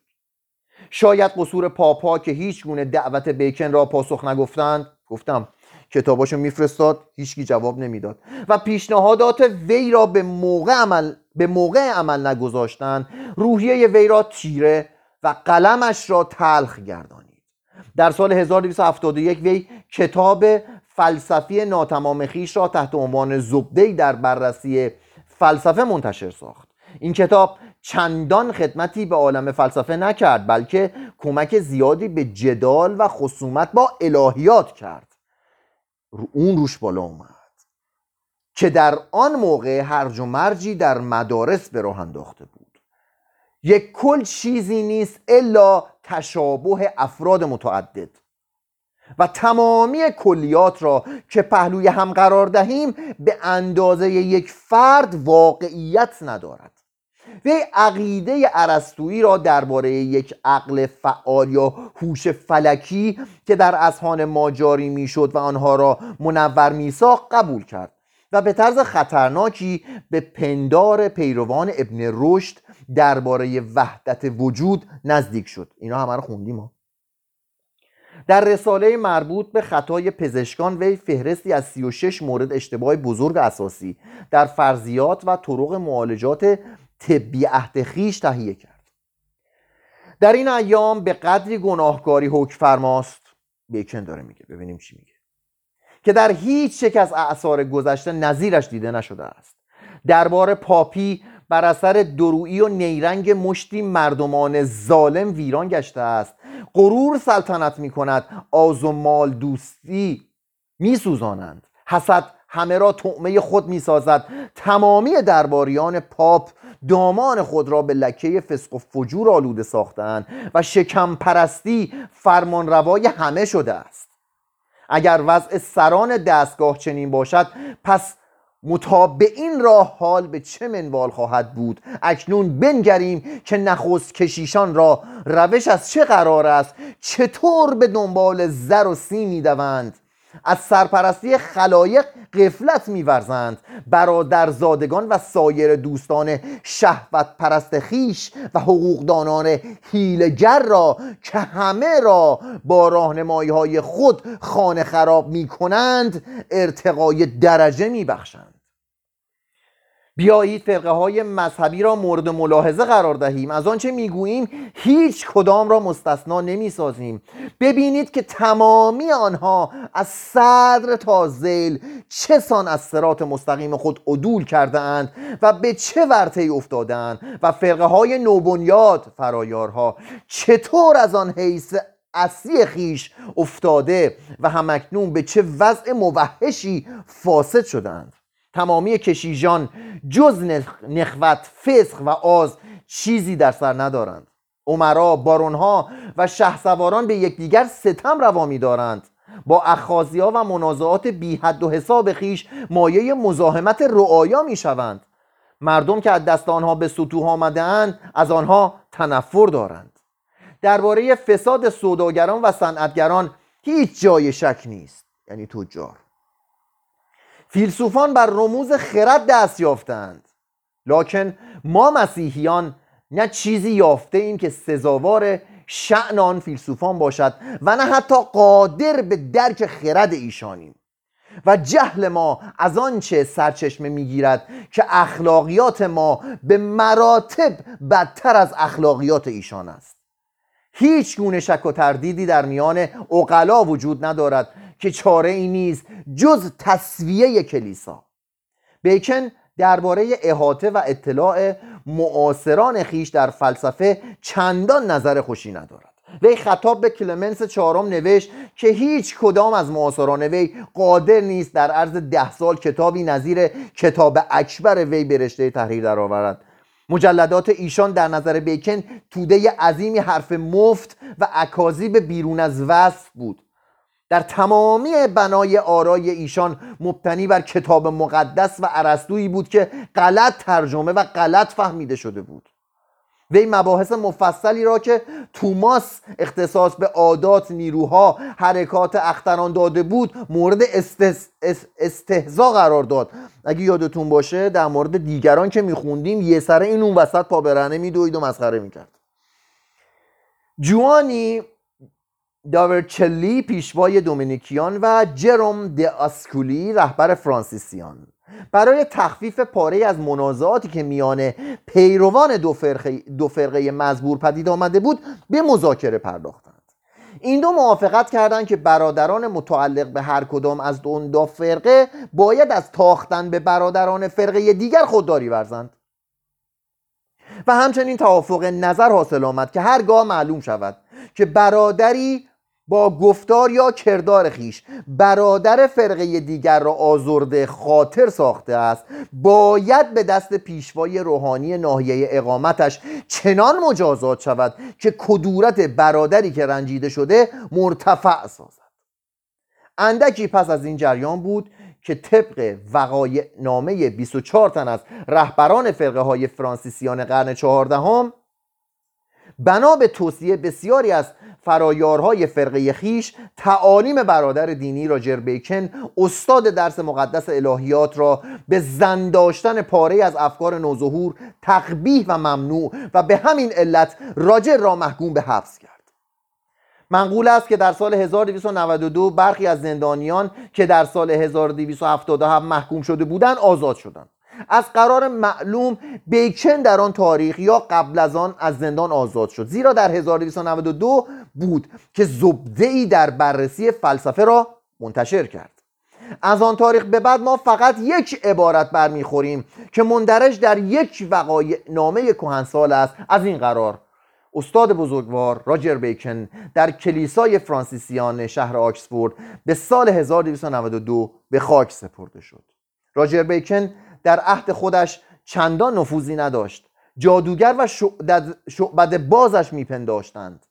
شاید قصور پاپا که هیچ گونه دعوت بیکن را پاسخ نگفتند گفتم کتاباشو میفرستاد هیچکی جواب نمی‌داد و پیشنهادات وی را به موقع عمل به موقع عمل نگذاشتن روحیه وی را تیره و قلمش را تلخ گردانید. در سال 1271 وی کتاب فلسفی ناتمام خیش را تحت عنوان زبده در بررسی فلسفه منتشر ساخت. این کتاب چندان خدمتی به عالم فلسفه نکرد بلکه کمک زیادی به جدال و خصومت با الهیات کرد. اون روش بالا اومد که در آن موقع هرج و مرجی در مدارس به راه انداخته بود. یک کل چیزی نیست الا تشابه افراد متعدد. و تمامی کلیات را که پهلوی هم قرار دهیم به اندازه یک فرد واقعیت ندارد. وی عقیده عرستویی را درباره یک عقل فعال یا هوش فلکی که در اذهان ما جاری می‌شد و آنها را منور میساخت قبول کرد و به طرز خطرناکی به پندار پیروان ابن رشد درباره وحدت وجود نزدیک شد. اینا همه رو خوندیم ما در رساله مربوط به خطای پزشکان وی فهرستی از 36 مورد اشتباه بزرگ اساسی در فرضیات و طرق معالجات طبی عهد خیش تهیه کرد. در این ایام به قدری گناهکاری حکم فرماست بیکن داره میگه ببینیم چی میگه که در هیچ یک از اعثار گذشته نظیرش دیده نشده است. دربار پاپی بر اثر درویی و نیرنگ مشتی مردمان ظالم ویران گشته است غرور سلطنت می کند آز و مال دوستی می سوزانند حسد همه را تعمه خود می سازد تمامی درباریان پاپ دامان خود را به لکه فسق و فجور آلوده ساختند و شکم پرستی فرمان روای همه شده است. اگر وضع سران دستگاه چنین باشد پس مطابع این راه حال به چه منوال خواهد بود؟ اکنون بنگریم که نخست کشیشان را روش از چه قرار است؟ چطور به دنبال زر و سی می‌دوند از سرپرستی خلایق قفلت میورزند. برادرزادگان و سایر دوستان شهوت پرست خیش و حقوقدانان هیلگر را که همه را با راهنمایی های خود خانه خراب می کنند ارتقای درجه می بخشند بیایید فرقه های مذهبی را مورد ملاحظه قرار دهیم. از آنچه می‌گوییم هیچ کدام را مستثنا نمی‌سازیم. ببینید که تمامی آنها از صدر تا زیل چه سان از سرات مستقیم خود عدول کرده اند و به چه ورطه افتادند و فرقه های نوبنیاد فرایارها چطور از آن حیث اصلی خیش افتاده و همکنون به چه وضع موحشی فاسد شدند تمامی کشیجان جز نخوت فسق و آز چیزی در سر ندارند. عمرا بارونها و شهسواران به یکدیگر ستم روا دارند با اخازی ها و منازعات بی حد و حساب خیش مایه مزاحمت رعایا می شوند مردم که از دست آنها به سطوح آمده از آنها تنفر دارند. درباره فساد سوداگران و صنعتگران هیچ جای شک نیست. یعنی تجار. فیلسوفان بر رموز خرد دست یافتند. لکن ما مسیحیان نه چیزی یافته ایم که سزاوار شعن آن فیلسوفان باشد و نه حتی قادر به درک خرد ایشانیم. و جهل ما از آنچه سرچشمه می‌گیرد که اخلاقیات ما به مراتب بدتر از اخلاقیات ایشان است. هیچ گونه شک و تردیدی در میان اقلا وجود ندارد که چاره ای نیست جز تصویه کلیسا. بیکن درباره احاطه و اطلاع معاصران خیش در فلسفه چندان نظر خوشی ندارد. وی خطاب به کلمنس چهارم نوشت که هیچ کدام از معاصران وی قادر نیست در عرض ده سال کتابی نظیر کتاب اکبر وی به رشته تحریر درآورد. مجلدات ایشان در نظر بیکن توده عظیمی حرف مفت و اکاذیب بیرون از وصف بود. در تمامی بنای آرای ایشان مبتنی بر کتاب مقدس و عرستویی بود که غلط ترجمه و غلط فهمیده شده بود. وی مباحث مفصلی را که توماس اختصاص به عادات نیروها حرکات اختران داده بود مورد استهزا قرار داد. اگه یادتون باشه در مورد دیگران که میخوندیم یه سره این اون وسط پا برهنه میدوید و مسخره می‌کرد. جوانی داورچلی پیشوای دومینیکیان و جروم د آسکولی رهبر فرانسیسیان. برای تخفیف پاره از منازعاتی که میان پیروان دو فرقه, دو فرقه مزبور پدید آمده بود به مذاکره پرداختند. این دو موافقت کردند که برادران متعلق به هر کدام از دو فرقه باید از تاختن به برادران فرقه دیگر خودداری ورزند. و همچنین توافق نظر حاصل آمد که هرگاه معلوم شود که برادری با گفتار یا کردار خیش برادر فرقه دیگر را آزرده خاطر ساخته است. باید به دست پیشوای روحانی ناحیه اقامتش چنان مجازات شود که کدورت برادری که رنجیده شده مرتفع سازد. اندکی پس از این جریان بود که طبق وقایع نامه 24 تن از رهبران فرقه های فرانسیسیان قرن چهاردهم بنا به توصیه بسیاری از فرایارهای فرقه خیش تعالیم برادر دینی راجر بیکن استاد درس مقدس الهیات را به زن داشتن پاره از افکار نوظهور تقبیح و ممنوع و به همین علت راجر را محکوم به حبس کرد. منقول است که در سال 1292 برخی از زندانیان که در سال 1277 محکوم شده بودند آزاد شدند. از قرار معلوم بیکن در آن تاریخ یا قبل از آن از زندان آزاد شد. زیرا در 1292 بود که زبده ای در بررسی فلسفه را منتشر کرد. از آن تاریخ به بعد ما فقط یک عبارت برمیخوریم که مندرج در یک وقایع نامه کهنسال است. از این قرار استاد بزرگوار راجر بیکن در کلیسای فرانسیسیان شهر آکسفورد به سال 1292 به خاک سپرده شد. راجر بیکن در عهد خودش چندان نفوذی نداشت. جادوگر و شعبد بازش میپنداشتند.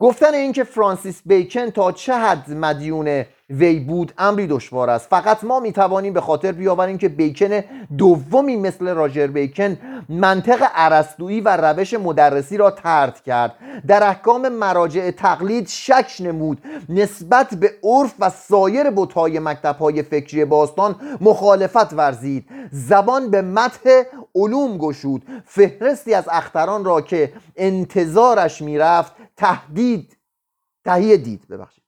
گفتن اینکه فرانسیس بیکن تا چه حد مدیون وی بود امری دشوار است. فقط ما می‌توانیم به خاطر بیاوریم که بیکن دومی مثل راجر بیکن منطق عرستویی و روش مدرسی را ترد کرد. در احکام مراجع تقلید شک نمود. نسبت به عرف و سایر بتهای مکتبهای فکری باستان مخالفت ورزید. زبان به متح علوم گشود. فهرستی از اختران را که انتظارش می‌رفت تهدید تهیه دید ببخشید.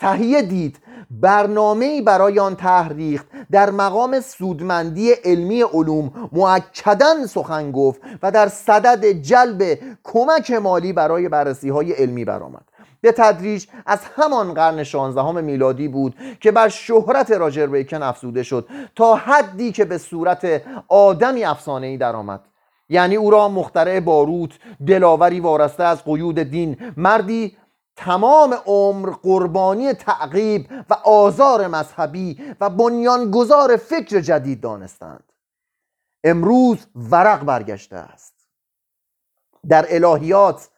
تهیه دید برنامه برای آن تحریخت در مقام سودمندی علمی علوم معکدن سخن گفت و در صدد جلب کمک مالی برای بررسی های علمی برآمد. به تدریج از همان قرن 16 میلادی بود که بر شهرت راجر بیکن افزوده شد تا حدی که به صورت آدمی افسانه ای درآمد. یعنی او را مخترع باروت دلاوری وارسته از قیود دین. مردی تمام عمر قربانی تعقیب و آزار مذهبی و بنیانگذار فکر جدید دانستند. امروز ورق برگشته است. در الهیات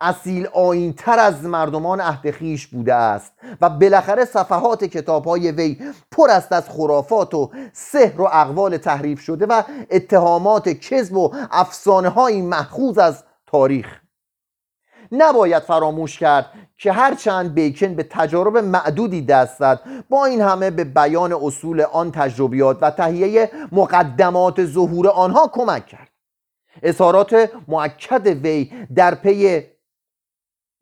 اصیل آین تر از مردمان عهد خیش بوده است و بالاخره صفحات کتاب های وی پر است از خرافات و سحر و اقوال تحریف شده و اتهامات کذب و افسانه های محخوز از تاریخ. نباید فراموش کرد که هرچند بیکن به تجارب معدودی دست زد با این همه به بیان اصول آن تجربیات و تهیه مقدمات ظهور آنها کمک کرد. اظهارات معکد وی در پی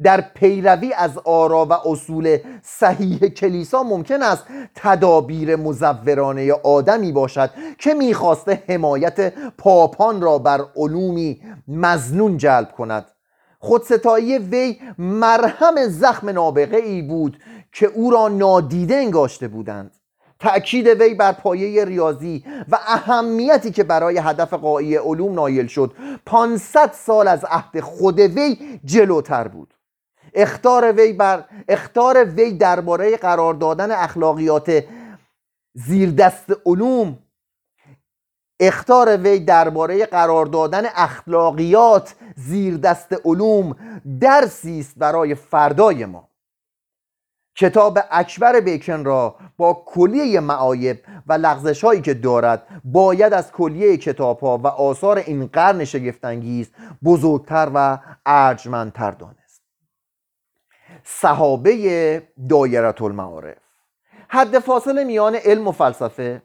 در پیروی از آرا و اصول صحیح کلیسا ممکن است تدابیر مزورانه آدمی باشد که می‌خواسته حمایت پاپان را بر علومی مزنون جلب کند. خودستایی وی مرهم زخم نابغه ای بود که او را نادیده انگاشته بودند. تأکید وی بر پایه ریاضی و اهمیتی که برای هدف قایی علوم نایل شد 500 سال از عهد خود وی جلوتر بود. اختار وی بر اختار وی درباره قرار دادن اخلاقیات زیر دست علوم. اختار وی درباره قرار دادن اخلاقیات زیر دست علوم درسی است برای فردای ما. کتاب اکبر بیکن را با کلیه معایب و لغزش هایی که دارد باید از کلیه کتاب ها و آثار این قرن شگفتانگیز بزرگتر و ارجمندتر دانست. صحابه دایرت المعارف. حد فاصله میان علم و فلسفه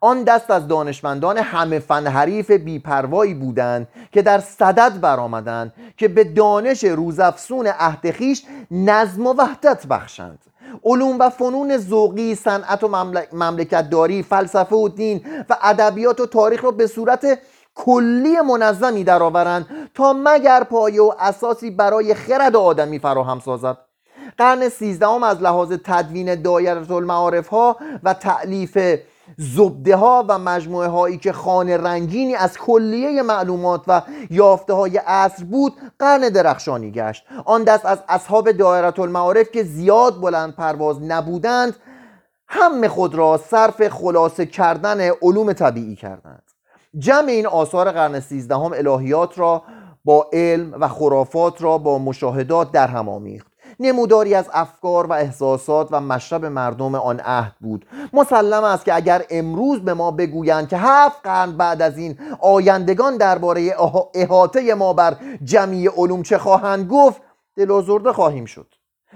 آن دست از دانشمندان همه فن حریف بیپروایی بودند که در صدد برآمدند که به دانش روزافسون عهد خویش نظم و وحدت بخشند. علوم و فنون ذوقی صنعت و مملکت داری فلسفه و دین و ادبیات و تاریخ را به صورت کلی منظمی درآورند تا مگر پایه و اساسی برای خرد آدمی فراهم سازد. قرن سیزدهم از لحاظ تدوین دایره المعارف ها و تعلیف زبده ها و مجموعه هایی که خانه رنگینی از کلیه معلومات و یافته های عصر بود قرن درخشانی گشت. آن دست از اصحاب دایره المعارف که زیاد بلند پرواز نبودند همه خود را صرف خلاصه کردن علوم طبیعی کردند. جمع این آثار قرن سیزدهم الهیات را با علم و خرافات را با مشاهدات در هم آمیخت. نموداری از افکار و احساسات و مشرب مردم آن عهد بود. مسلم است که اگر امروز به ما بگویند که هفت قرن بعد از این آیندگان درباره احاطه ما بر جمعی علوم چه خواهند گفت دل خواهیم شد.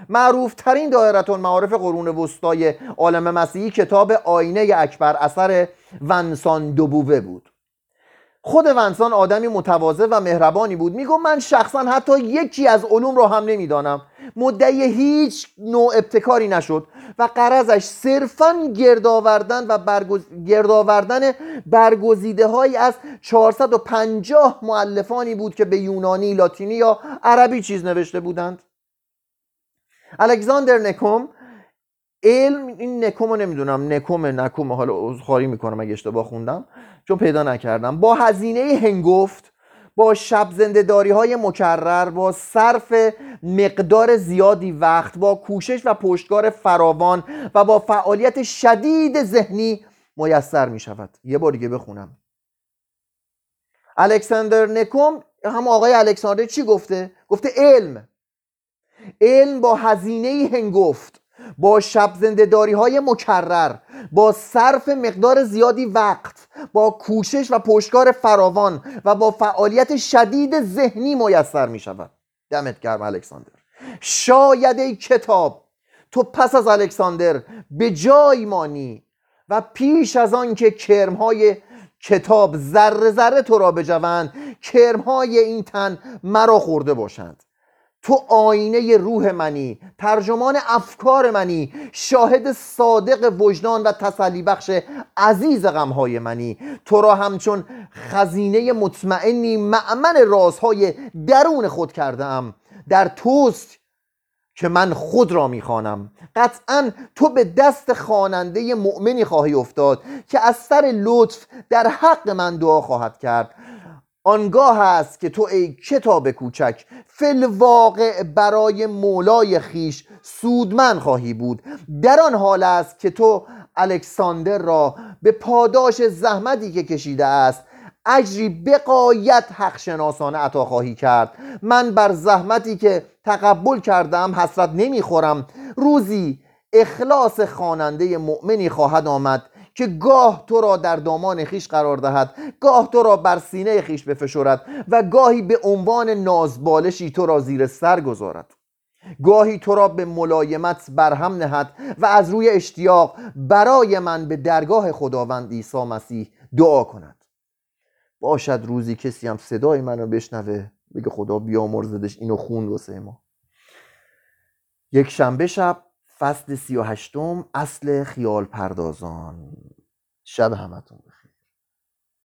معروف ترین دایرتون معارف قرون وسطای عالم مسیحی کتاب آینه اکبر اثر ونسان دوبوه بود. خود ونسان آدمی متواضع و مهربانی بود. میگو من شخصا حتی یکی از علوم را هم نمی‌دانم. مدعی هیچ نوع ابتکاری نشد و قرضش صرفا گردآوردن و برگز... گردآوردن برگزیده های از 450 معلفانی بود که به یونانی، لاتینی یا عربی چیز نوشته بودند. الکساندر نکوم علم این نکوم رو نمی‌دونم نکوم نکوم حالا خاری می‌کنم اگه اشتباه خوندم. چون پیدا نکردم. با هزینه هنگفت با شب زندهداری های مکرر با صرف مقدار زیادی وقت با کوشش و پشتکار فراوان و با فعالیت شدید ذهنی میسر می شود یه بار دیگه بخونم. الکساندر نکوم هم آقای الکساندر چی گفته؟ گفته علم. علم با هزینه هنگفت. با شب زندهداری های مکرر با صرف مقدار زیادی وقت با کوشش و پشتکار فراوان و با فعالیت شدید ذهنی میسر می شود دمت گرم الکساندر. شاید ای کتاب تو پس از الکساندر به جای مانی و پیش از آن که کرمهای کتاب ذره ذره تو را بجوند کرمهای این تن مرا خورده باشند. تو آینه روح منی ترجمان افکار منی شاهد صادق وجدان و تسلی بخش عزیز غمهای منی. تو را همچون خزینه مطمئنی معمن رازهای درون خود کردم در توست که من خود را می‌خوانم. قطعا تو به دست خواننده مؤمنی خواهی افتاد که از سر لطف در حق من دعا خواهد کرد. آنگاه است که تو ای کتاب کوچک فل واقع برای مولای خیش سودمن خواهی بود. در آن حال است که تو الکساندر را به پاداش زحمتی که کشیده است اجری بقایت حق شناسانه عطا خواهی کرد. من بر زحمتی که تقبل کردم حسرت نمی‌خورم. روزی اخلاص خواننده مؤمنی خواهد آمد. که گاه تو را در دامان خیش قرار دهد گاه تو را بر سینه خیش بفشرد و گاهی به عنوان نازبالشی تو را زیر سر گذارد. گاهی تو را به ملایمت برهم نهد و از روی اشتیاق برای من به درگاه خداوند عیسی مسیح دعا کند. باشد روزی کسی هم صدای منو بشنوه بگه خدا بیامرزدش اینو خون واسه ما. یک شنبه شب فصل سی و هشتم اصل خیال پردازان. شب همتون